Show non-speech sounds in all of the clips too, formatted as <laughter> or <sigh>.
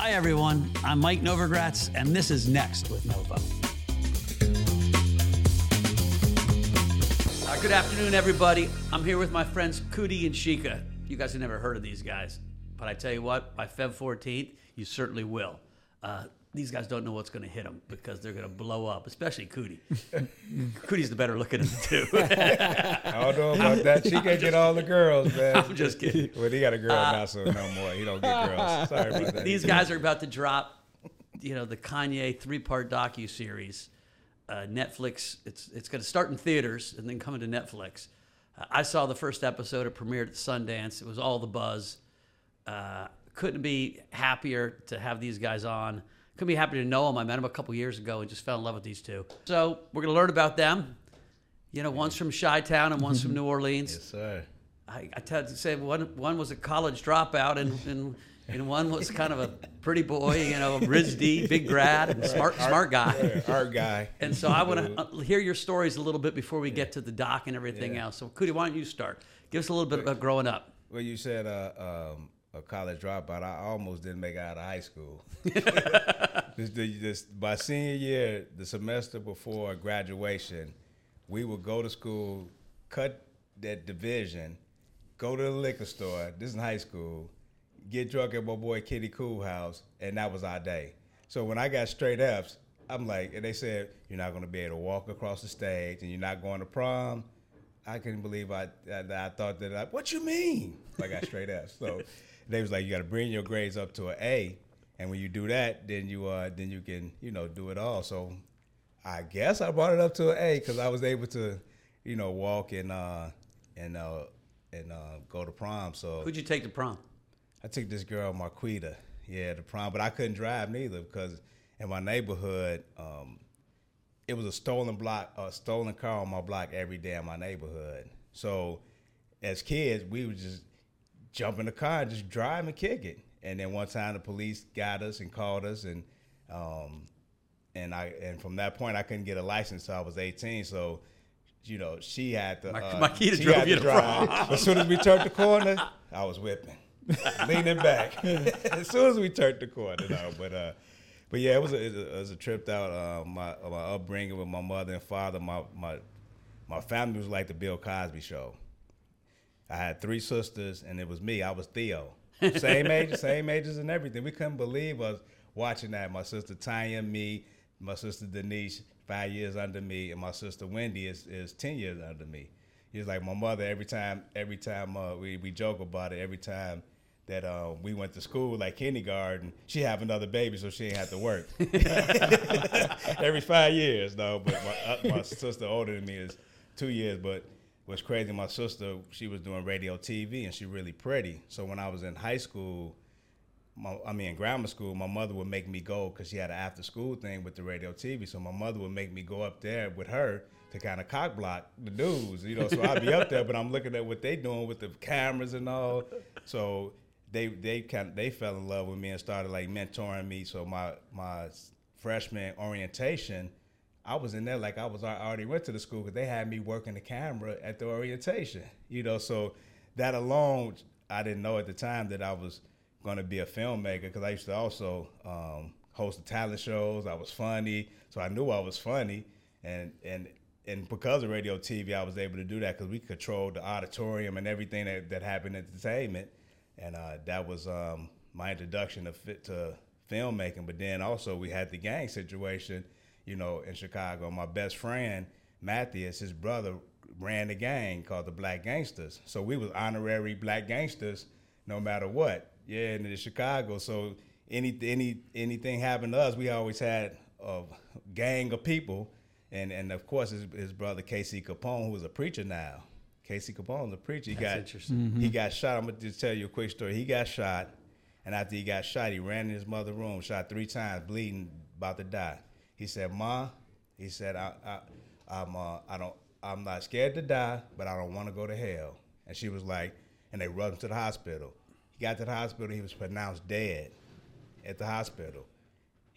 Hi, everyone. I'm Mike Novogratz, and this is Next with Nova. Uh, good afternoon, everybody. I'm here with my friends Coodie and Chike. You guys have never heard of these guys, but I tell you what, by Feb 14th, you certainly will. Uh, these guys don't know what's going to hit them because they're going to blow up, especially Coodie. <laughs> Coodie's the better looking of the two. <laughs> I don't know about that. She can get all the girls, <laughs> man. I'm just kidding. Well, he got a girl now, so no more. He don't get girls. Sorry about that. These guys are about to drop, you know, the Kanye three-part docu series. Uh, Netflix. It's it's going to start in theaters and then come into Netflix. Uh, I saw the first episode. It premiered at Sundance. It was all the buzz. Uh, couldn't be happier to have these guys on. Couldn't be happier to know them. I met them a couple years ago and just fell in love with these two. So we're going to learn about them. You know, one's from Chi Town and one's from New Orleans. Yes, sir. I, I to say one one was a college dropout and, and and one was kind of a pretty boy, you know, RISD, big grad, and smart smart guy. Art guy. And so I want to hear your stories a little bit before we get to the doc and everything Yeah. else. So Coodie, why don't you start? Give us a little bit about growing up. Well, you said uh, um, a college dropout. I almost didn't make it out of high school. <laughs> <laughs> this, my senior year, the semester before graduation, we would go to school, cut that division, go to the liquor store. This is in high school. Get drunk at my boy Kitty Cool house, and that was our day. So when I got straight ups, I'm like, and they said you're not going to be able to walk across the stage, and you're not going to prom. I couldn't believe I that I thought that. I, what you mean? I got straight ups. So <laughs> they was like, you got to bring your grades up to an A, and when you do that, then you uh then you can you know do it all. So I guess I brought it up to an A because I was able to, you know, walk and uh and uh and uh go to prom. So Who'd you take to prom? I took this girl Marquita, yeah, to prom, but I couldn't drive neither because in my neighborhood, um, it was a stolen block, a stolen car on my block every day in my neighborhood. So as kids, we would just jump in the car and just drive and kick it. And then one time the police got us and called us and um, and I and from that point I couldn't get a license until I was 18. So you know she had to. Mar- uh, she drove you to drive. <laughs> As soon as we turned the corner, I was whipping, <laughs> leaning back. <laughs> as soon as we turned the corner, no, but uh, but yeah, it was a, it was a, it was a trip out. Uh, my my upbringing with my mother and father. My my my family was like the Bill Cosby show. I had three sisters, and it was me. I was Theo. Same <laughs> age, same ages, and everything. We couldn't believe us watching that. My sister Tanya, me, my sister Denise, five years under me, and my sister Wendy is, is ten years under me. It's like my mother. Every time, every time uh, we we joke about it. Every time that uh, we went to school, like kindergarten, she have another baby, so she ain't have to work. <laughs> <laughs> every five years, though. But my, uh, my sister older than me is two years, but what's crazy, my sister, she was doing radio TV and she really pretty. So when I was in high school, my, I mean in grammar school, my mother would make me go because she had an after school thing with the radio TV. So my mother would make me go up there with her to kind of cock block the news, you know. So I'd be up there, but I'm looking at what they doing with the cameras and all. So they they kind of they fell in love with me and started like mentoring me. So my my freshman orientation. I was in there like I was I already went to the school because they had me working the camera at the orientation, you know. So that alone, I didn't know at the time that I was going to be a filmmaker because I used to also um, host the talent shows. I was funny, so I knew I was funny, and and and because of radio TV, I was able to do that because we controlled the auditorium and everything that, that happened in entertainment, and uh, that was um, my introduction to to filmmaking. But then also we had the gang situation you know, in Chicago. My best friend, Matthias, his brother ran a gang called the Black Gangsters. So we was honorary black gangsters no matter what. Yeah, in Chicago. So any any anything happened to us, we always had a gang of people. And and of course his, his brother Casey Capone, who is a preacher now. Casey Capone's a preacher. He That's got interesting. he mm-hmm. got shot. I'm gonna just tell you a quick story. He got shot, and after he got shot, he ran in his mother's room, shot three times, bleeding, about to die. He said, "Ma," he said, "I, I, I'm, uh, I don't, I'm not scared to die, but I don't want to go to hell." And she was like, and they rushed him to the hospital. He got to the hospital. He was pronounced dead at the hospital.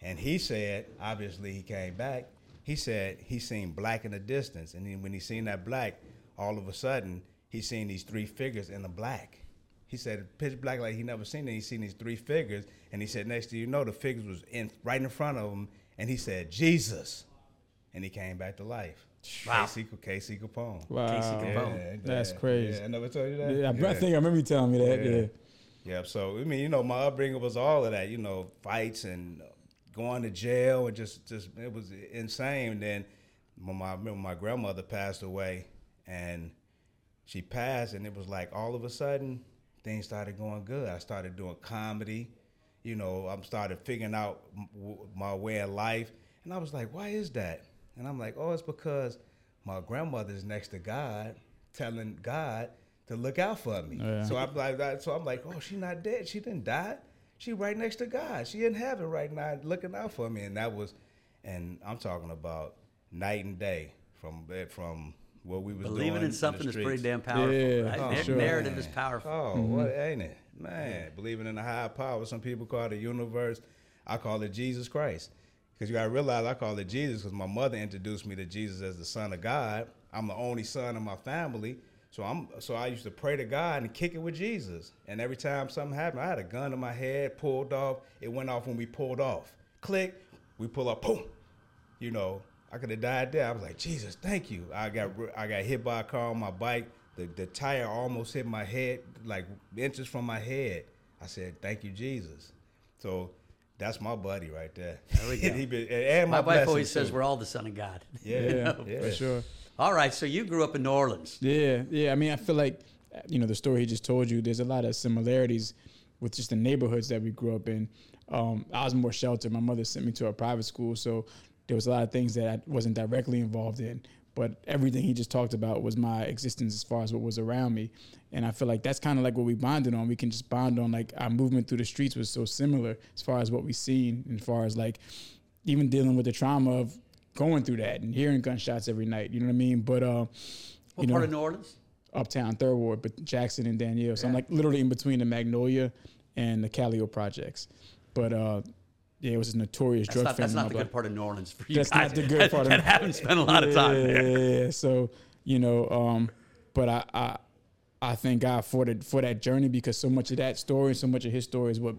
And he said, obviously, he came back. He said he seen black in the distance, and then when he seen that black, all of a sudden he seen these three figures in the black. He said pitch black like he never seen it. He seen these three figures, and he said next to you know the figures was in right in front of him, and he said Jesus, and he came back to life. Wow. Casey, Casey Capone. Wow. Casey Capone. Yeah, That's yeah, crazy. Yeah, I never told you that. Yeah, I think I remember you telling me that. Yeah. Yeah. Yeah, so I mean, you know, my upbringing was all of that. You know, fights and uh, going to jail and just, just it was insane. And then when my I remember my grandmother passed away, and she passed, and it was like all of a sudden things started going good. I started doing comedy. You know, I'm started figuring out m- w- my way of life, and I was like, why is that? And I'm like, oh, it's because my grandmother's next to God, telling God to look out for me. Yeah. So I'm like, so I'm like, oh, she not dead. She didn't die. She right next to God. She in heaven right now, looking out for me. And that was, and I'm talking about night and day from eh, from what we was doing Believing in the something is pretty damn powerful. Yeah, right? for Nar- sure. Narrative is powerful. Oh, mm-hmm. what ain't it, man? Believing in a higher power. Some people call it the universe. I call it Jesus Christ. Because you gotta realize I call it Jesus because my mother introduced me to Jesus as the Son of God. I'm the only son in my family, so I'm so I used to pray to God and kick it with Jesus. And every time something happened, I had a gun in my head, pulled off. It went off when we pulled off. Click, we pull up, boom. You know, I could have died there. I was like, Jesus, thank you. I got I got hit by a car on my bike. The the tire almost hit my head, like inches from my head. I said, thank you, Jesus. So that's my buddy right there. There we go. <laughs> he been, and My my, wife blessing, always says we're all the son of God. <laughs> yeah, Yeah, yeah, for sure. All right, so you grew up in New Orleans. Yeah, yeah. I mean, I feel like you know the story he just told you. There's a lot of similarities with just the neighborhoods that we grew up in. Um, I was more sheltered. My mother sent me to a private school, so there was a lot of things that I wasn't directly involved in. But everything he just talked about was my existence as far as what was around me, and I feel like that's kind of like what we bonded on. We can just bond on like our movement through the streets was so similar as far as what we seen, and as far as like even dealing with the trauma of going through that and hearing gunshots every night. You know what I mean? But uh, What you know, part of New Orleans? uptown third ward, but Jackson and Danielle. So I'm like literally in between the Magnolia and the Calio projects. But uh, yeah, it was a notorious That's drug not, that's not the good part of New Orleans for you That's guys not the good <laughs> part of- that haven't spent a lot of time yeah, there. Yeah, yeah. So you know, um, but I, I I thank God for the for that journey because so much of that story, and so much of his story is what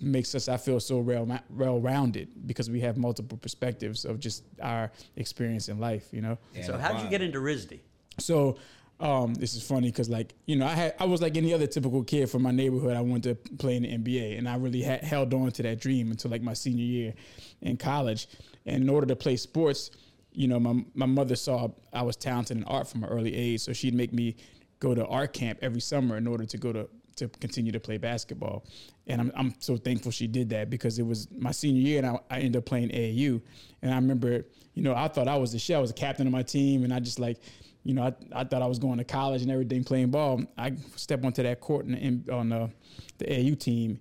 makes us I feel so well well rounded because we have multiple perspectives of just our experience in life. You know. And So how did you get into RISD? So um, this is funny because like you know I had I was like any other typical kid from my neighborhood. I wanted to play in the NBA, and I really had held on to that dream until like my senior year in college. And in order to play sports, you know, my my mother saw I was talented in art from an early age, so she'd make me go to art camp every summer in order to go to to continue to play basketball. And I'm I'm so thankful she did that because it was my senior year and I, I ended up playing AAU. And I remember, you know, I thought I was the shit. I was a captain of my team and I just like, you know, I, I thought I was going to college and everything playing ball. I step onto that court in, on the, the AAU team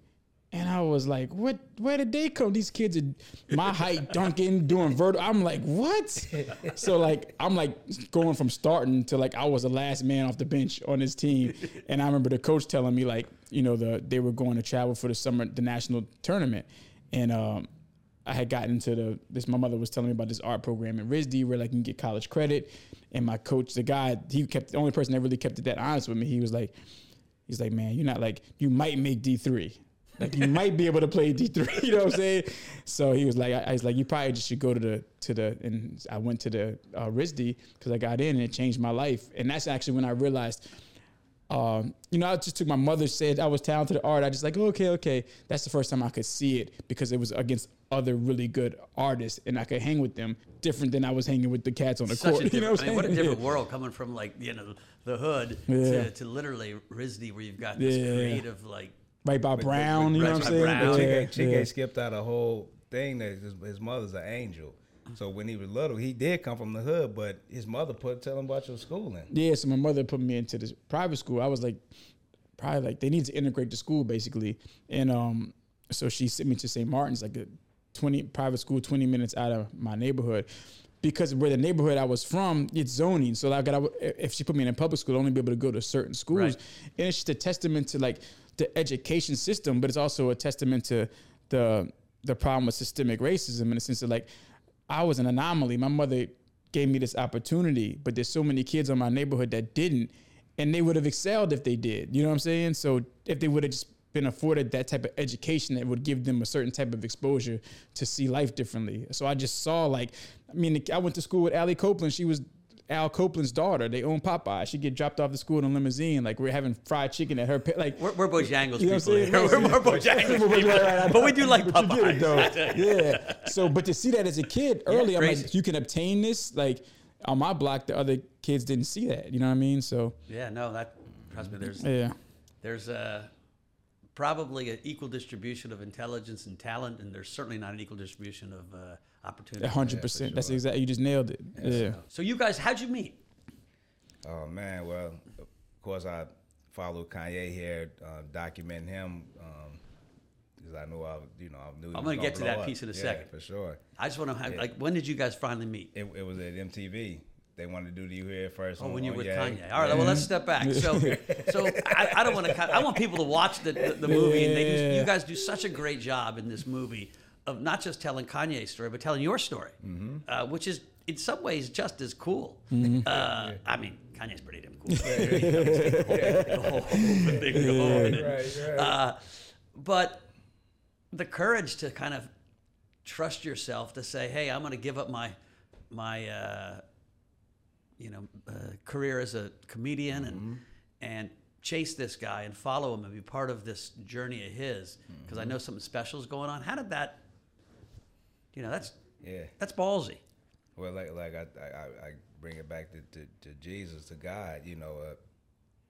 and I was like, "What? Where did they come? These kids are my height, dunking, doing vertical." I'm like, "What?" <laughs> so like, I'm like going from starting to like I was the last man off the bench on this team, and I remember the coach telling me like, you know, the they were going to travel for the summer, the national tournament, and um, I had gotten into the this. My mother was telling me about this art program in RISD where like you can get college credit, and my coach, the guy, he kept the only person that really kept it that honest with me. He was like, he's like, man, you're not like you might make D three. Like you might be able to play D three, <laughs> you know what I'm saying? So he was like, I, I was like, you probably just should go to the to the, and I went to the uh, RISD because I got in and it changed my life. And that's actually when I realized, um, you know, I just took my mother said I was talented at art. I just like, okay, okay. That's the first time I could see it because it was against other really good artists and I could hang with them different than I was hanging with the cats on the Such court. a <laughs> you know what I I'm mean, what a different Yeah. world coming from like you know the hood <laughs> Yeah. to, to literally RISD where you've got this Yeah. creative like Right by Brown, you know what I'm by saying? Brown. Yeah, Chike, yeah. Chike skipped out a whole thing that his, his mother's an angel. So when he was little, he did come from the hood, but his mother put tell him about your schooling. Yeah, so my mother put me into this private school. I was like, probably like they need to integrate the school basically, and um, so she sent me to St. Martin's, like a twenty private school, twenty minutes out of my neighborhood, because where the neighborhood I was from, it's zoning. So like, I, if she put me in a public school, I'd only be able to go to certain schools, Right. and it's just a testament to like the education system, but it's also a testament to the the problem with systemic racism in the sense that like I was an anomaly. My mother gave me this opportunity, but there's so many kids in my neighborhood that didn't. and they would have excelled if they did. You know what I'm saying? So if they would have just been afforded that type of education that would give them a certain type of exposure to see life differently. So I just saw like, I mean, I went to school with Allie Copeland. She was Al Copeland's daughter. They own Popeye. She get dropped off to school in a limousine. Like we're having fried chicken at her. pa- Like We're, we're Bojangles You know people. here. <laughs> We're more Bojangles <laughs> people. right. But we do like But you get it, Popeyes. though. <laughs> yeah. So, but to see that as a kid early, I'm like, you can obtain this. Like on my block, the other kids didn't see that. You know what I mean? So Yeah, no, that trust me. There's yeah, there's a probably an equal distribution of intelligence and talent, and there's certainly not an equal distribution of uh, opportunity. a hundred percent. That's exactly. You just nailed it. Yeah. So you guys, how'd you meet? Oh man, well, of course I followed Kanye here, uh, documenting him because I knew I, you know, I knew. I'm was gonna get to that up. piece in a Yeah, second. for sure. I just want to have Yeah. like when did you guys finally meet? It, it was at MTV. They wanted to do you here first. Oh, on, when you were with Ye. Kanye. All right, well, let's step back. So, so I, I don't want to. I want people to watch the, the, the movie, and they do, Yeah. you guys do such a great job in this movie of not just telling Kanye's story, but telling your story, Mm-hmm. uh, which is in some ways just as cool. Uh, I mean, Kanye's pretty damn cool. Go over, big go over it. Right, right. Uh, but the courage to kind of trust yourself to say, "Hey, I'm going to give up my my uh, you know uh, career as a comedian and Mm-hmm. and chase this guy and follow him and be part of this journey of his because Mm-hmm. I know something special is going on." How did that? You know, that's Yeah. that's ballsy. Well, like like I I, I bring it back to, to, to Jesus, to God. You know, uh,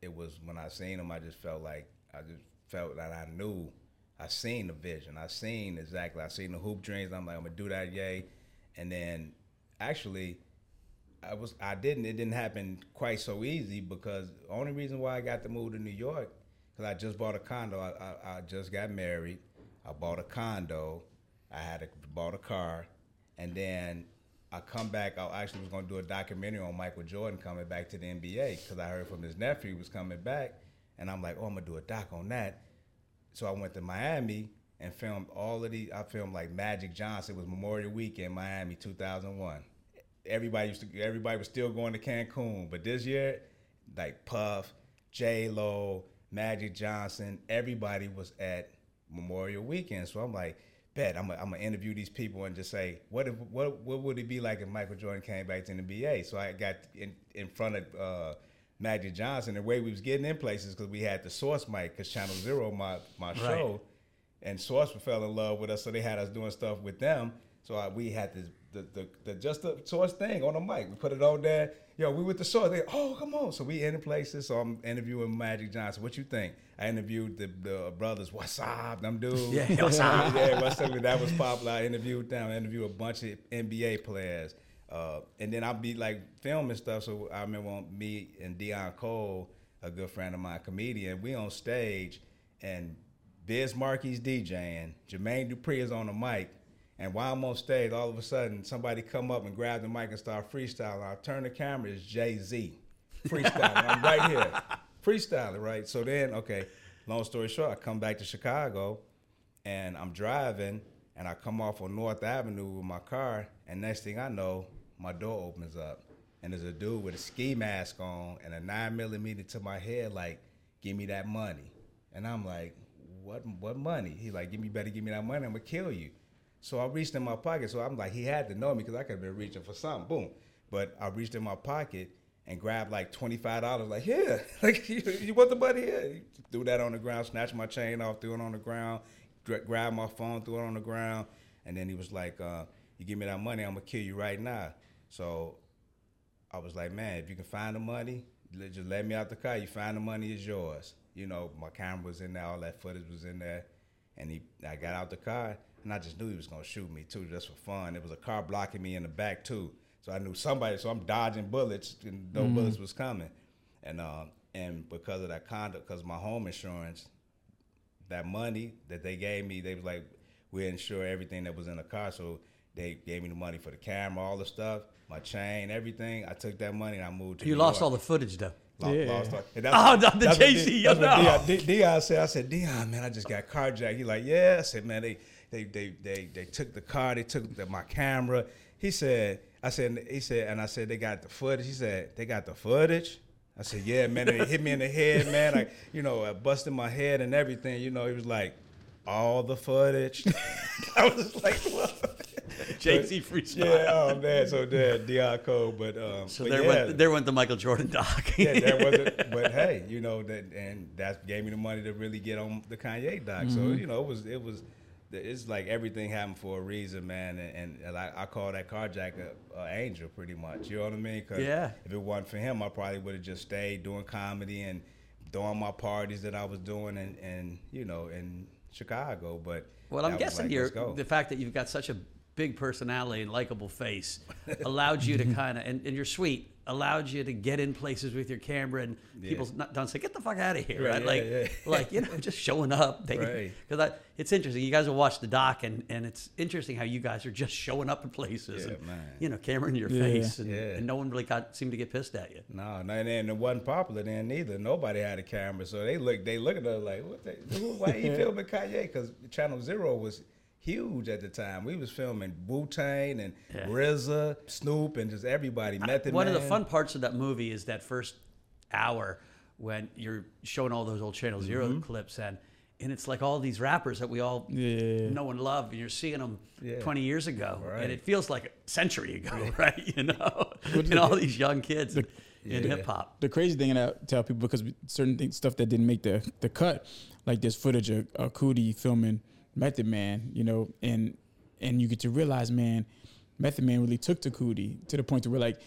it was when I seen him, I just felt like I just felt that I knew. I seen the vision. I seen exactly. I seen the hoop dreams. I'm like, I'm gonna do that, yay. And then, actually, I was I didn't. It didn't happen quite so easy because the only reason why I got to move to New York because I just bought a condo. I, I, I just got married. I bought a condo. I had a, bought a car, and then I come back. I actually was going to do a documentary on Michael Jordan coming back to the NBA because I heard from his nephew he was coming back, and I'm like, oh, I'm gonna do a doc on that. So I went to Miami and filmed all of the. I filmed like Magic Johnson. It was Memorial Weekend, Miami, 2001. Everybody used to. Everybody was still going to Cancun, but this year, like Puff, J Lo, Magic Johnson, everybody was at Memorial Weekend. So I'm like, bet I'm gonna interview these people and just say, what if, what what would it be like if Michael Jordan came back to the NBA? So I got in in front of. Uh, Magic Johnson, the way we was getting in places because we had the Source mic, because Channel Zero, my my show, and Source fell in love with us, so they had us doing stuff with them. So I, we had this, the, the the just the Source thing on the mic. We put it on there. Yo, we with the Source. They, oh, come on. So we in places. So I'm interviewing Magic Johnson. What you think? I interviewed the, the brothers. What's up, them dudes? Yeah, what's <laughs> up? yeah, what's up? That was popular. I interviewed them. I interviewed a bunch of NBA players. Uh, and then I'll be like filming stuff. So I remember me and Deon Cole, a good friend of mine, comedian, we on stage and Biz Markie's DJing, Jermaine Dupri is on the mic. And while I'm on stage, all of a sudden somebody come up and grab the mic and start freestyling. I turn the camera, it's Jay Z freestyling. I'm right here, <laughs> freestyling, right? So then, okay, long story short, I come back to Chicago and I'm driving and I come off on North Avenue with my car, and next thing I know, my door opens up and there's a dude with a ski mask on and a nine millimeter to my head, like, give me that money. And I'm like, what what money? He's like, give me better give me that money, I'm gonna kill you. So I reached in my pocket. So I'm like, he had to know me because I could have been reaching for something. Boom. But I reached in my pocket and grabbed like $25. Like, here, <laughs> like, you, you want the money here? Threw that on the ground, snatched my chain off, threw it on the ground, gra- grabbed my phone, threw it on the ground. And then he was like, uh, you give me that money, I'm going to kill you right now. So I was like, man, if you can find the money, just let me out the car. You find the money, it's yours. You know, my camera was in there, all that footage was in there. And he, I got out the car, and I just knew he was gonna shoot me too, just for fun. It was a car blocking me in the back too, so I knew somebody. So I'm dodging bullets, and no bullets was coming. And uh, and because of that conduct, because my home insurance, that money that they gave me, they was like, we insure everything that was in the car. So they gave me the money for the camera, all the stuff, my chain, everything. I took that money and I moved to. You New lost York. all the footage though. Lost, Yeah. lost all- and <laughs> Oh, the- the that's what Jay-Z, D- what. Deon, Deon said. I said, Deon, man, I just got carjacked. He like, yeah. I said, man, they they they they, they took the car, they took the, my camera. He said, I said, he said, and I said they got the footage. He said they got the footage. I said, yeah, man. And it hit me in the head, man. Like, you know, I busted my head and everything. You know, he was like, all the footage. <laughs> I was like, what? JC free smile. Yeah, oh man. So there, Diaco, but um, So but there yeah, went there went the Michael Jordan doc. yeah, that wasn't. <laughs> But hey, you know that, and that gave me the money to really get on the Kanye doc. So Mm-hmm. you know, it was it was. It's like everything happened for a reason, man, and, and I, I call that carjacker a, a angel, pretty much. You know what I mean? 'Cause Yeah. If it wasn't for him, I probably would have just stayed doing comedy and doing my parties that I was doing, and and you know, in Chicago. But Well, I'm guessing like, the fact that you've got such a big personality and likable face <laughs> allowed you to mm-hmm. kind of, and, and you're sweet, allowed you to get in places with your camera and people not don't say, get the fuck out of here, Right, right? yeah, like, yeah. like you know, just showing up. <laughs> Right. Because it's interesting. You guys will watch the doc, and, and it's interesting how you guys are just showing up in places, Yeah, and man. you know, camera in your Yeah. face, and, Yeah. and no one really got seemed to get pissed at you. No, no, and, and it wasn't popular then neither. Nobody had a camera, so they look they look at us like, what? The, who, why you <laughs> filming Kanye? Because Channel Zero was huge at the time. We was filming Wu Tang and Yeah. RZA, Snoop, and just everybody. Method One of the fun parts of that movie is that first hour when you're showing all those old Channel 0 Mm-hmm. clips and and it's like all these rappers that we all Yeah. know and love, and you're seeing them Yeah. 20 years ago, Right. and it feels like a century ago, <laughs> right? You know, and all these young kids in Yeah. hip hop. the crazy thing that I tell people because certain things, stuff that didn't make the the cut, like this footage of, of Coodie filming Method Man, you know, and and you get to realize, man, Method Man really took to Coodie to the point to where like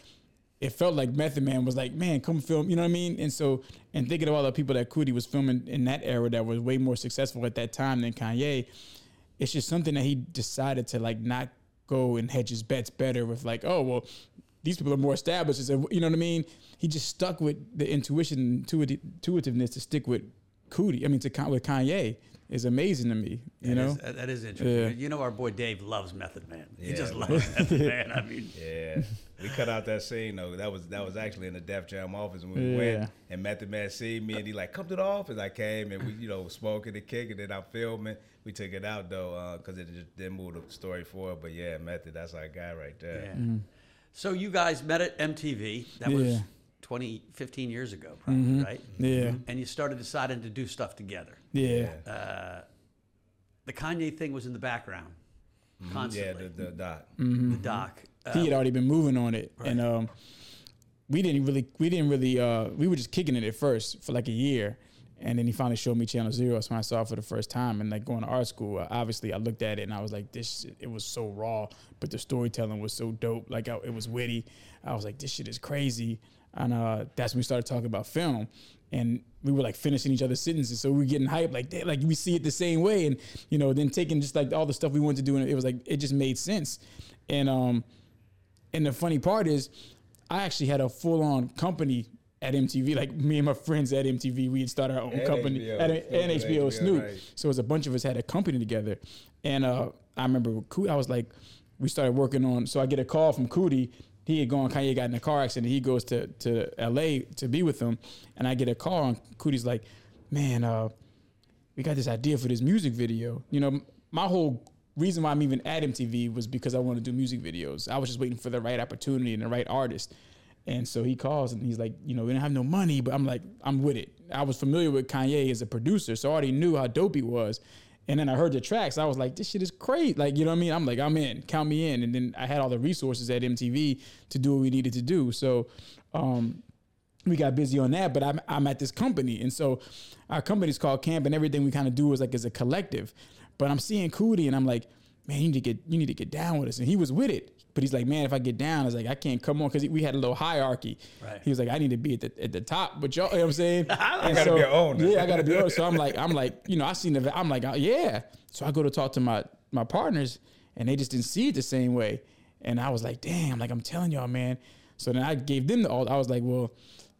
it felt like Method Man was like, man, come film, you know what I mean? And so, and thinking of all the people that Coodie was filming in that era that was way more successful at that time than Kanye, it's just something that he decided to like not go and hedge his bets better with like, oh well, these people are more established. You know what I mean? He just stuck with the intuition, intuitive, intuitiveness to stick with Coodie. I mean, to with Kanye is amazing to me. You That know, is- that- that is interesting. Yeah. You know, our boy Dave loves Method Man. he just man. loves <laughs> Method Man. I mean, Yeah, we cut out that scene though. That was that was actually in the Def Jam office when we Yeah. went and Method Man see me and he like come to the office. I came and we you know smoking and kicking and then I'm filming. We took it out though uh, because it just didn't move the story forward. But yeah, Method, that's our guy right there. yeah. So you guys met at MTV. That was Yeah. 20, 15 years ago, probably, right? yeah, And you started deciding to do stuff together. yeah, Uh, the Kanye thing was in the background constantly. Yeah, constantly. the the dot. the doc. Uh, he had already been moving on it, and um, we didn't really, we didn't really, uh, we were just kicking it at first for like a year, and then he finally showed me Channel Zero. That's when I saw it for the first time, and like going to art school, uh, obviously I looked at it and I was like, this, shit, it was so raw, but the storytelling was so dope. Like I, it was witty. I was like, this shit is crazy, and uh, that's when we started talking about film. And we were like finishing each other's sentences, so we were getting hyped, like like we see it the same way, and you know, then taking just like all the stuff we wanted to do, and it was like it just made sense. And um, and the funny part is, I actually had a full on company at MTV. Like me and my friends at MTV, we had started our own And company HBO. at, and HBO, HBO, Snoop. right. So it was a bunch of us had a company together. And uh, I remember Coo- I was like, we started working on. So I get a call from Coodie. He had gone. Kanye got in a car accident. He goes to to LA to be with him, and I get a call. And Coodie's like, "Man, uh, we got this idea for this music video. You know, my whole reason why I'm even at MTV was because I want to do music videos. I was just waiting for the right opportunity and the right artist. And so he calls and he's like, you know, we don't have no money, but I'm like, I'm with it. I was familiar with Kanye as a producer, so I already knew how dope he was. And then I heard the tracks. I was like, this shit is great. Like, you know what I mean? I'm like, I'm in. Count me in. And then I had all the resources at MTV to do what we needed to do. So, um, we got busy on that, but I'm, I'm at this company. And so our company's called Camp and everything we kind of do is like as a collective. But I'm seeing Coodie and I'm like, man, you need to get you need to get down with us. And he was with it. But he's like, man, if I get down, I was like, I can't come on because we had a little hierarchy. Right. He was like, I need to be at the at the top. But y'all, you know what I'm saying? <laughs> I gotta be a owner. Yeah, I gotta be owner. So I'm like, I'm like, you know, I seen the I'm like, oh, yeah. So I go to talk to my my partners and they just didn't see it the same way. And I was like, damn, like I'm telling y'all, man. So then I gave them the all I was like, well,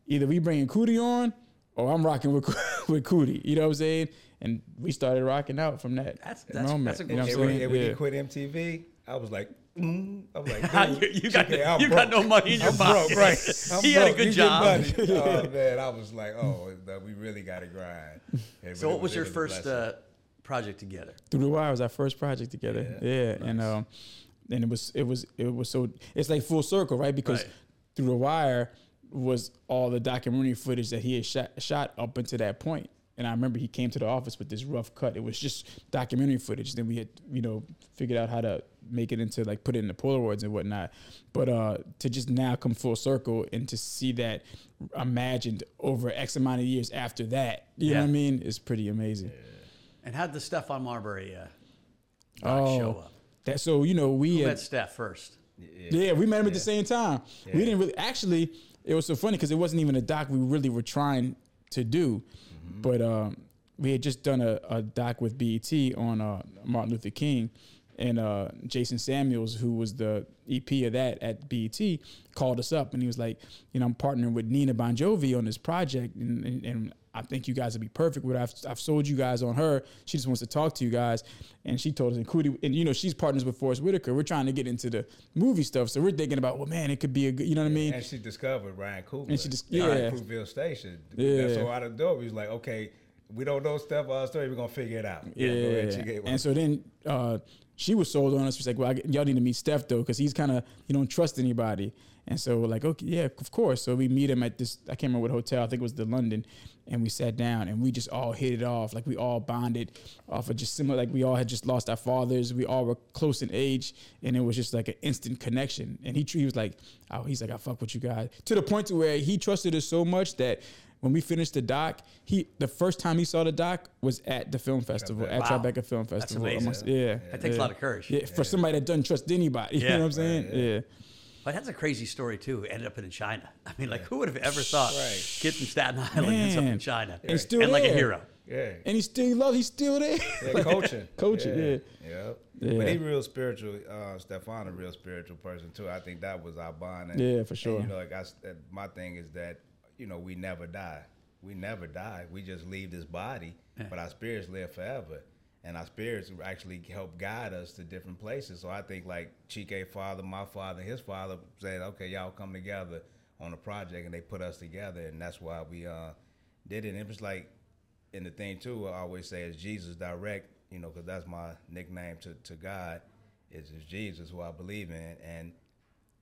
either we bringing Coodie on or I'm rocking with <laughs> with Coodie. You know what I'm saying? And we started rocking out from that That's- that's- moment. that's a you know good what I'm And saying? when, and when Yeah. he quit MTV, I was like, mm. I'm like, <laughs> You- dude, you got- okay, I'm you got no money in your I'm pocket. Broke, right? <laughs> I'm He had a good You job. money. <laughs> oh man, I was like, oh, we really got to grind. Yeah, So it what was it your a first uh, project together? Through the Wire was our first project together. Yeah, and um, and it was it was it was so it's like full circle, right? Because Right. Through the Wire was all the documentary footage that he had shot, shot up until that point. And I remember he came to the office with this rough cut. It was just documentary footage. Then we had, you know, figured out how to make it into like put it in the Polaroids and whatnot. But uh, to just now come full circle and to see that imagined over X amount of years after that, you know what I mean, is pretty amazing. And how'd the Stephon Marbury uh, doc show up? That so you know we Who had, met Steph first? Yeah, we met him at the same time. We didn't really actually. It was so funny because it wasn't even a doc we really were trying to do, but um, we had just done a, a doc with BET on uh, Martin Luther King, and uh, Jason Samuels, who was the EP of that at BET, called us up and he was like, you know, I'm partnering with Nina Bongiovi on this project, and, and, and I think you guys would be perfect with. her. I've, I've sold you guys on her. She just wants to talk to you guys, and she told us, including, and you know, she's partners with Forest Whitaker. We're trying to get into the movie stuff, so we're thinking about, well, man, it could be a good, you know what I mean? And she discovered Ryan Coogler. And she at yeah. Fruitvale Station. Yeah. So out of the door, was like, okay, we don't know stuff about our story. We're gonna figure it out. Go ahead, she Yeah. gave And so then uh, she was sold on us. She's like, well, I, y'all need to meet Steph though, because he's kind of you don't trust anybody. And so we're like, okay, yeah, of course. So we meet him at this. I can't remember what hotel. I think it was the London. And we sat down and we just all hit it off. Like we all bonded off of just similar. Like we all had just lost our fathers. We all were close in age, and it was just like an instant connection. And he he was like, oh, he's like, I fuck with you guys to the point to where he trusted us so much that. When we finished the doc, he the first time he saw the doc was at the film festival at Wow. Tribeca Film That's Festival. amazing. amongst- yeah, That takes a lot of courage. Yeah, for somebody that doesn't trust anybody. You Yeah. know what I'm saying? yeah. But that's a crazy story too. Ended up in China. <laughs> I mean, like who would have ever thought Right. kid from Staten Island ends up in Man. China And still and like a hero? yeah. And he still love. He's still there. Yeah, coaching. <laughs> Coaching, yeah. yeah. Yeah. But he real spiritual. Uh, Stephon a real spiritual person too. I think that was our bond. And, Yeah, for sure. And, you know, like I, that- my thing is that you know we never die. We never die. We just leave this body, but our spirits live forever. And our spirits actually help guide us to different places. So I think like Chike father, my father, his father said, "Okay, y'all come together on a project," and they put us together, and that's why we uh, did it. And it was like and the thing too, I always say is Jesus direct, you know, because that's my nickname to, to God, is, is Jesus, who I believe in, and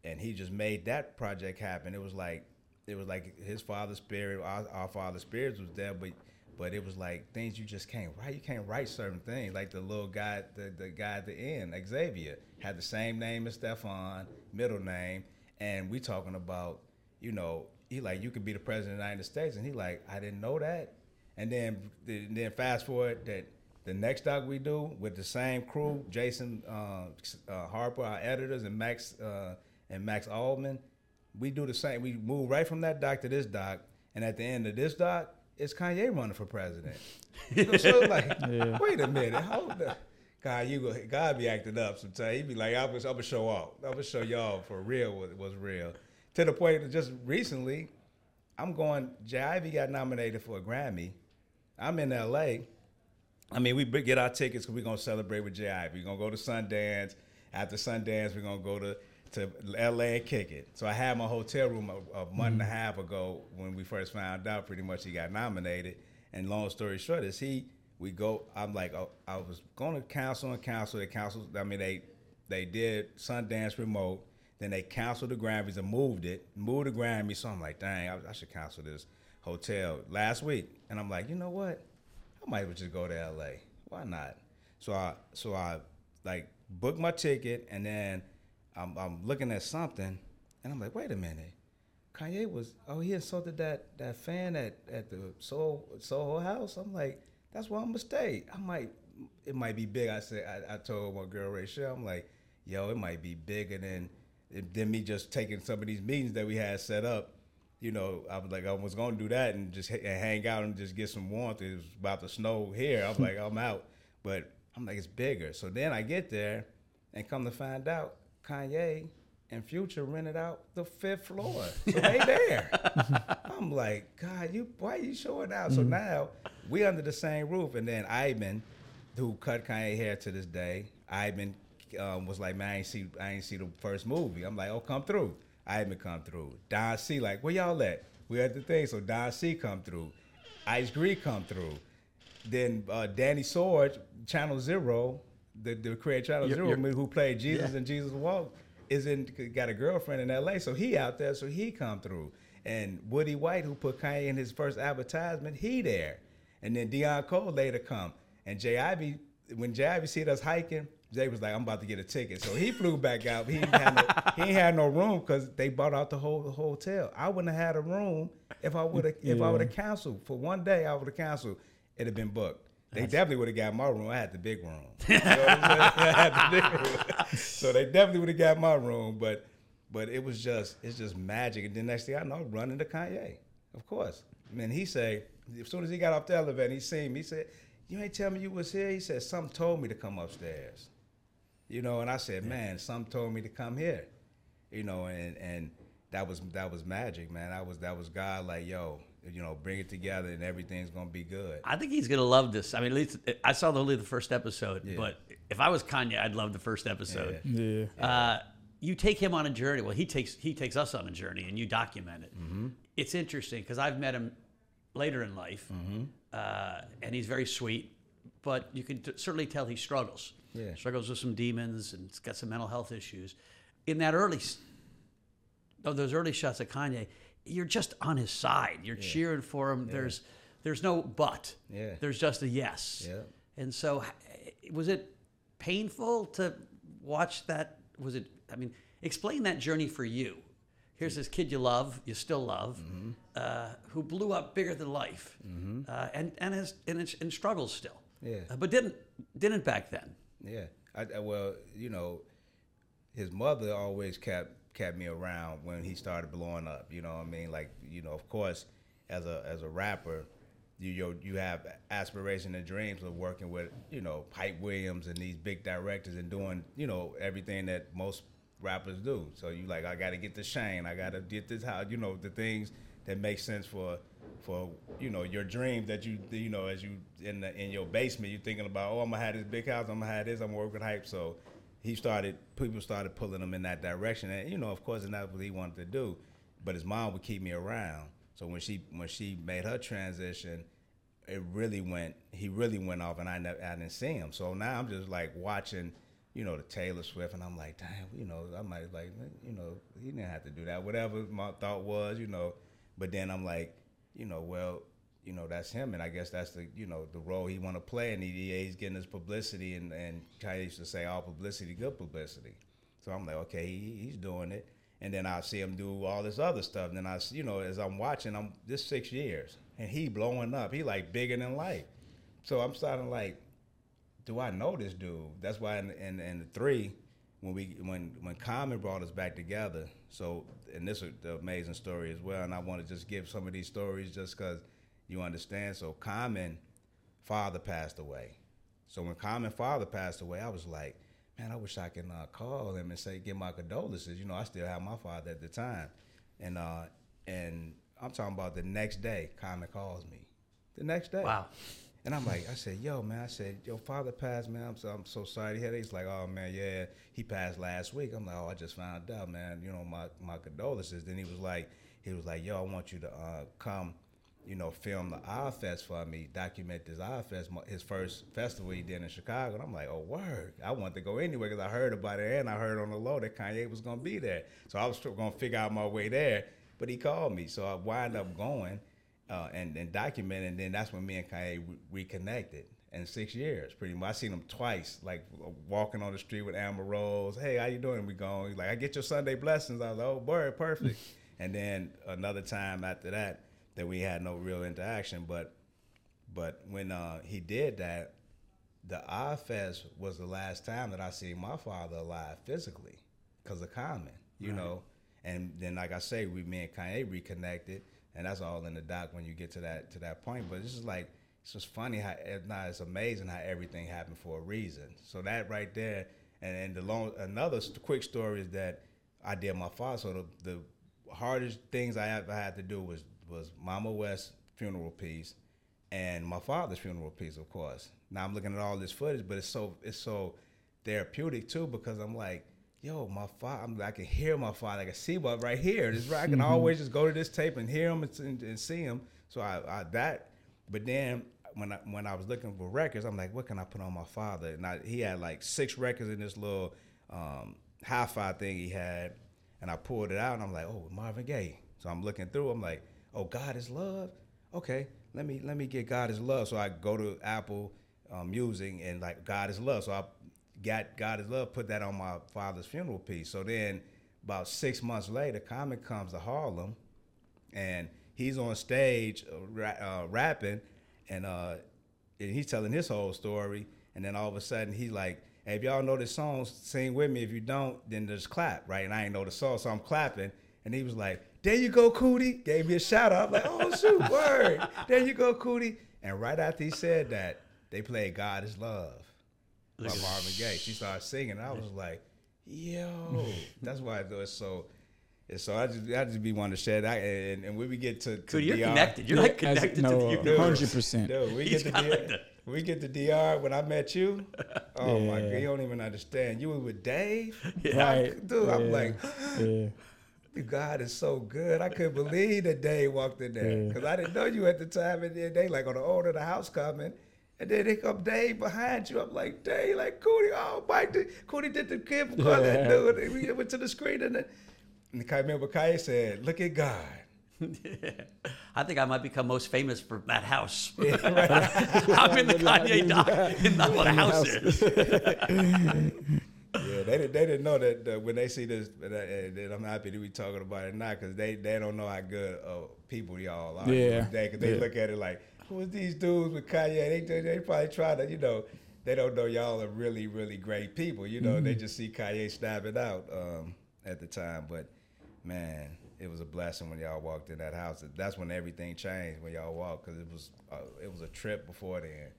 and He just made that project happen. It was like it was like His Father's Spirit, our, our Father's Spirits was there, but but it was like things you just can't write. You can't write certain things, like the little guy, the the guy at the end, Xavier, had the same name as Stephon, middle name, and we talking about, you know, he like you could be the president of the United States, and he like I didn't know that. And then, then fast forward that the next doc we do with the same crew, Jason uh, uh, Harper, our editors, and Max uh, and Max Altman, we do the same. We move right from that doc to this doc, and at the end of this doc, it's Kanye running for president. You <laughs> know, so it's like, wait a minute, hold up. God, you go, God be acting up sometimes. He be like, I'm gonna, I'm gonna show off. I'm gonna show y'all for real what was real. To the point that just recently, I'm going. J. Ivy got nominated for a Grammy. I'm in L.A. I mean, we get our tickets because we're gonna celebrate with J. Ivy. We're gonna go to Sundance. After Sundance, we're gonna go to to L.A. and kick it. So I had my hotel room a, a month and a mm-hmm. half ago when we first found out. Pretty much he got nominated. And long story short is he. We go. I'm like, oh, I was going to council and council. They council. I mean, they they did Sundance remote. Then they canceled the Grammys and moved it, moved the Grammys. So I'm like, dang, I, I should cancel this hotel last week. And I'm like, you know what? I might as well just go to LA. Why not? So I so I like booked my ticket and then I'm, I'm looking at something and I'm like, wait a minute. Kanye was oh he insulted that that fan at, at the Soho Soho House. I'm like, that's where I'm gonna stay. I might it might be big. I said I, I told my girl Rachel, I'm like, yo, it might be bigger than than me just taking some of these meetings that we had set up you know, I was like, I was gonna do that and just h- and hang out and just get some warmth. It was about to snow here. I'm <laughs> like, I'm out, but I'm like, it's bigger. So then I get there, and come to find out, Kanye and Future rented out the fifth floor, so they <laughs> there. I'm like, God, you why you showing out? So now we under the same roof, and then Ivan, who cut Kanye hair to this day, Ivan um, was like, man, I ain't see, I ain't see the first movie. I'm like, oh, come through. Ivan come through. Don C like, where y'all at? We at the thing. So Don C come through. Ice Greek come through. Then uh, Danny Sorge, Channel Zero, the, the creator Channel You're- Zero, who played Jesus Yeah. and Jesus Walk, is in got a girlfriend in L.A. So he out there. So he come through. And Woody White, who put Kanye in his first advertisement, he there. And then Deon Cole later come. And J. Ivy, when J. Ivy see us hiking, Jay was like, "I'm about to get a ticket," so he flew back out. He ain't had no, he ain't had no room because they bought out the whole hotel. I wouldn't have had a room if I would have if I would have canceled for one day. I would have canceled. It'd have been booked. They definitely would have got my room. I had the big room. <laughs> You know what I'm saying? <laughs> I had the big room. So they definitely would have got my room, but but it was just it's just magic. And then next thing I know, I'm running to Kanye, of course. And he say, as soon as he got off the elevator, he seen me. He said, "You ain't tell me you was here." He said, "Something told me to come upstairs." You know, and I said, "Man, something told me to come here." You know, and and that was that was magic, man. That was that was God, like, yo, you know, bring it together, and everything's gonna be good. I think he's gonna love this. I mean, at least I saw only the first episode, Yeah. but if I was Kanye, I'd love the first episode. Yeah. Uh, you take him on a journey. Well, he takes he takes us on a journey, and you document it. It's interesting because I've met him later in life, uh, and he's very sweet, but you can t- certainly tell he struggles. Yeah. struggles with some demons and he's got some mental health issues. In that early, of those early shots of Kanye, you're just on his side. You're cheering for him. There's there's no but. Yeah. There's just a yes. Yeah. And so, was it painful to watch that? Was it? I mean, explain that journey for you. Here's this kid you love, you still love, Mm-hmm. uh, who blew up bigger than life, uh, and and has and, it's- and struggles still. Yeah. Uh, but didn't didn't back then. Yeah. I, I well, you know, his mother always kept kept me around when he started blowing up. You know what I mean? Like, you know, of course, as a as a rapper, you you, you have aspiration and dreams of working with, you know, Hype Williams and these big directors and doing, you know, everything that most rappers do. So you like, I got to get the Shane, I got to get this how, you know, the things that make sense for for you know your dreams that you you know as you in the in your basement you're thinking about oh I'm gonna have this big house I'm gonna have this I'm gonna work with hype so he started people started pulling him in that direction. And you know of course that's what he wanted to do. But his mom would keep me around. So when she when she made her transition it really went he really went off and I never I didn't see him. So now I'm just like watching you know the Taylor Swift and I'm like damn you know I might like you know he didn't have to do that. Whatever my thought was you know. But then I'm like you know well you know that's him and I guess that's the you know the role he want to play and he, he's getting his publicity and and Kanye used to say all publicity good publicity so I'm like okay he, he's doing it and then I see him do all this other stuff and then I you know as I'm watching I'm this six years and he blowing up he like bigger than life so I'm starting like do I know this dude? That's why in, in, in the three, when we when when Common brought us back together. So and this is the amazing story as well. And I want to just give some of these stories just because you understand. So Common father passed away. So when Common father passed away, I was like, man, I wish I can uh, call him and say give my condolences. You know, I still have my father at the time, and uh, and I'm talking about the next day. Common calls me. The next day. Wow. And I'm like, I said, yo, man, I said, your father passed, man. I'm so, I'm so sorry to hear that. He's like, oh, man, yeah, he passed last week. I'm like, oh, I just found out, man. You know, my, my condolences. Then he was like, he was like, yo, I want you to uh, come, you know, film the Eye Fest for me, document this Eye Fest, his first festival he did in Chicago. And I'm like, oh, word. I want to go anywhere because I heard about it and I heard on the low that Kanye was going to be there. So I was going to figure out my way there. But he called me. So I wind up going uh, and, and documented. And then that's when me and Kanye re- reconnected in six years, pretty much. I seen him twice, like walking on the street with Amber Rose. Hey, how you doing? We going. He's like, I get your Sunday blessings. I was like, oh, boy, perfect. <laughs> and then another time after that, that we had no real interaction. But but when uh, he did that, the Fest was the last time that I seen my father alive physically, because of Common, you know. And then, like I say, we me and Kanye reconnected, and that's all in the doc when you get to that to that point. But it's just like it's just funny how it's not it's amazing how everything happened for a reason. So that right there, and, and the long another quick story is that I did my father. So the, the hardest things I ever had to do was was Mama West funeral piece and my father's funeral piece, of course. Now I'm looking at all this footage, but it's so it's so therapeutic too because I'm like, yo, my father. I'm, I can hear my father. I can see what right here. This right. I can always just go to this tape and hear him and, and, and see him. So I, I that. But then when I when I was looking for records, I'm like, what can I put on my father? And I, he had like six records in this little um, hi-fi thing he had, and I pulled it out, and I'm like, oh, Marvin Gaye. So I'm looking through. I'm like, oh, God is love. Okay, let me let me get God is love. So I go to Apple um, Music and like God is love. So I got God is love. Put that on my father's funeral piece. So then about six months later, Common comes to Harlem, and he's on stage uh, uh, rapping, and uh, and he's telling his whole story. And then all of a sudden, he's like, "Hey, if y'all know this song, sing with me. If you don't, then just clap, right?" And I ain't know the song, so I'm clapping. And he was like, "There you go, Coodie." Gave me a shout out. I'm like, "Oh shoot, <laughs> word! There you go, Coodie." And right after he said that, they played "God Is Love" by Marvin Gaye. She started singing. I was like, "Yo, <laughs> that's why I do it so." And so I just, I just be wanting to share that, and, and when we get to, to Dude, you're DR connected. You're Yeah, like as- connected no, to the uh, 100%. Dude, we He's get to DR, like the- we get to DR when I met you. <laughs> Oh my god, you don't even understand. You were with Dave, Right. dude. I'm like, Yeah. <gasps> God is so good. I couldn't believe that Dave walked in there Yeah. because I didn't know you at the time. And then they like on the order of the house coming. And then they come Dave behind you. I'm like, Dave, like Coodie, oh Mike, did, Coodie did the kid for that dude. And we went to the screen and then and I remember Kanye said, Look at God. I think I might become most famous for that house. <laughs> <laughs> I'm in the <laughs> Kanye doc in the what a house is. Yeah, they, didn't- they didn't know that uh, when they see this, and, and and I'm happy to be talking about it now because they, they don't know how good uh, people y'all are. Yeah. Because they Yeah. look at it like, who is these dudes with Kanye? They, they probably try to, you know, they don't know y'all are really, really great people. You know, Mm-hmm. they just see Kanye snapping out um, at the time. But man, it was a blessing when y'all walked in that house. That's when everything changed when y'all walked because it was uh, it was a trip before then.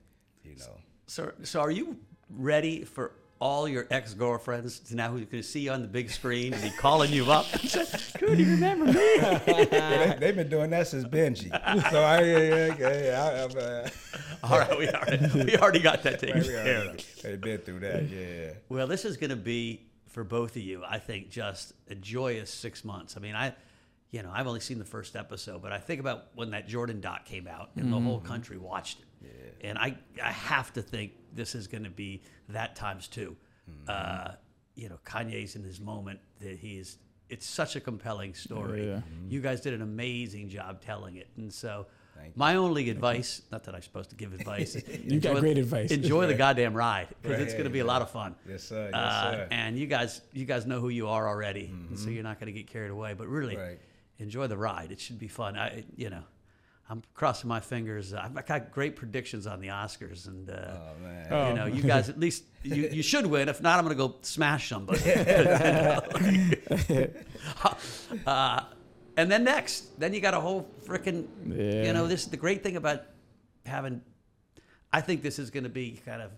You know. So, so are you ready for all your ex girlfriends to now who's going to see you on the big screen and be calling you up? and say, Could you remember me? Yeah, they, they've been doing that since Benji. So I, yeah, yeah, yeah, I, I'm, uh, all right, we already, we already got that taken we care already- of. they've been through that. Yeah. Well, this is going to be for both of you. I think just a joyous six months. I mean, I, you know, I've only seen the first episode, but I think about when that Jordan doc came out and the whole country watched it, and I, I have to think this is going to be that times 2 Uh, you know, Kanye's in his moment that he's. It's such a compelling story. Yeah. You guys did an amazing job telling it, and so. Thank you. My only advice, not that I'm supposed to give <laughs> advice. You got great advice. Enjoy the <laughs> goddamn ride because it's going to be a lot of fun. Yes, sir. Yes, Uh, sir. and you guys, you guys know who you are already, and so you're not going to get carried away. But really, Right. enjoy the ride. It should be fun. I, you know, I'm crossing my fingers. I've got great predictions on the Oscars, and uh, Oh man. Oh. you know, you guys at least you, you should win. If not, I'm going to go smash somebody. <laughs> uh, and then next, then you got a whole freaking. Yeah. You know, this the great thing about having. I think this is going to be kind of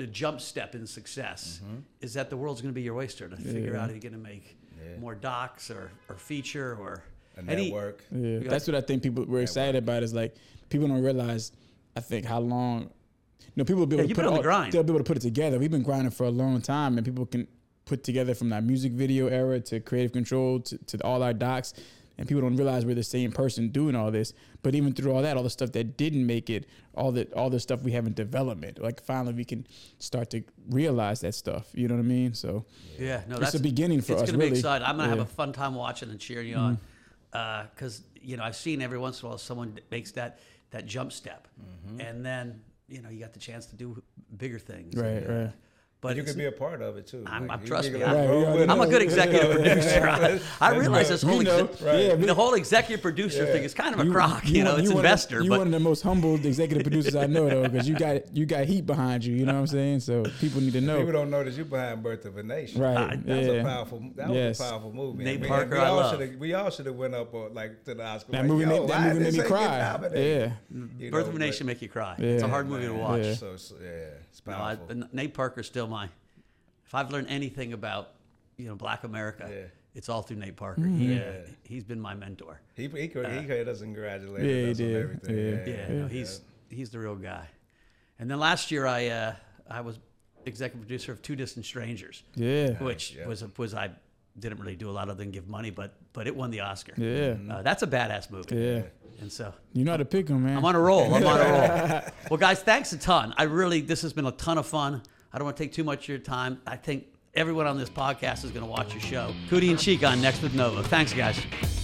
a jump step in success. Is that the world's going to be your oyster to figure Yeah. out if you're going to make Yeah. more docs or or feature or A any- network. Yeah, got- that's what I think people were excited about. Is like people don't realize. I think how long. You know, people will be able Yeah, to put been on all, the grind. They'll be able to put it together. We've been grinding for a long time, and people can put together from that music video era to creative control to, to all our docs. And people don't realize we're the same person doing all this. But even through all that, all the stuff that didn't make it, all the all the stuff we have in development, like finally we can start to realize that stuff. You know what I mean? So Yeah, no, It's that's the beginning for it's us, It's gonna be exciting. I'm gonna have Yeah. Mm-hmm. a fun time watching and cheering you on, because you know I've seen every once in a while someone makes that that jump step, Mm-hmm. and then you know you got the chance to do bigger things. right, And, uh, right. But you it's- can be a part of it too. I'm- Like, I'm- trust me, I'm- Right, I'm a good executive <laughs> producer. I, I realize this whole You know, exec- yeah, we- the whole executive producer thing is kind of a crock. You, know, one- it's one of- investor, you but one of the most humble executive producers I know, though, because you got you got heat behind you. You know what I'm saying? So people need to know. People don't know that you're behind Birth of a Nation. Right, That was a powerful. That Yes. was a powerful movie. Nate And we, Parker, we I all love. should we all should have went up uh, like to the Oscar. that like, movie made, that movie made me cry. Yeah, Birth of a Nation make you cry. It's a hard movie to watch. Yeah. So, so yeah, it's powerful. Nate Parker's still my. If I've learned anything about, you know, Black America, Yeah. it's all through Nate Parker. Mm-hmm. He, Yeah. uh, he's been my mentor. he he could he could us congratulate Yeah, he us on did. everything. Yeah. Yeah, Yeah, no, he's he's the real guy. And then last year, I uh, I was executive producer of Two Distant Strangers, yeah, which Yeah. was was I didn't really do a lot other than give money, but but it won the Oscar. yeah, Uh, that's a badass movie. yeah. And so You know how to pick them, man. I'm on a roll. I'm on a roll. <laughs> Well, guys, thanks a ton. I really, this has been a ton of fun. I don't want to take too much of your time. I think everyone on this podcast is going to watch your show. Coodie and Chike on Next with Nova. Thanks, guys.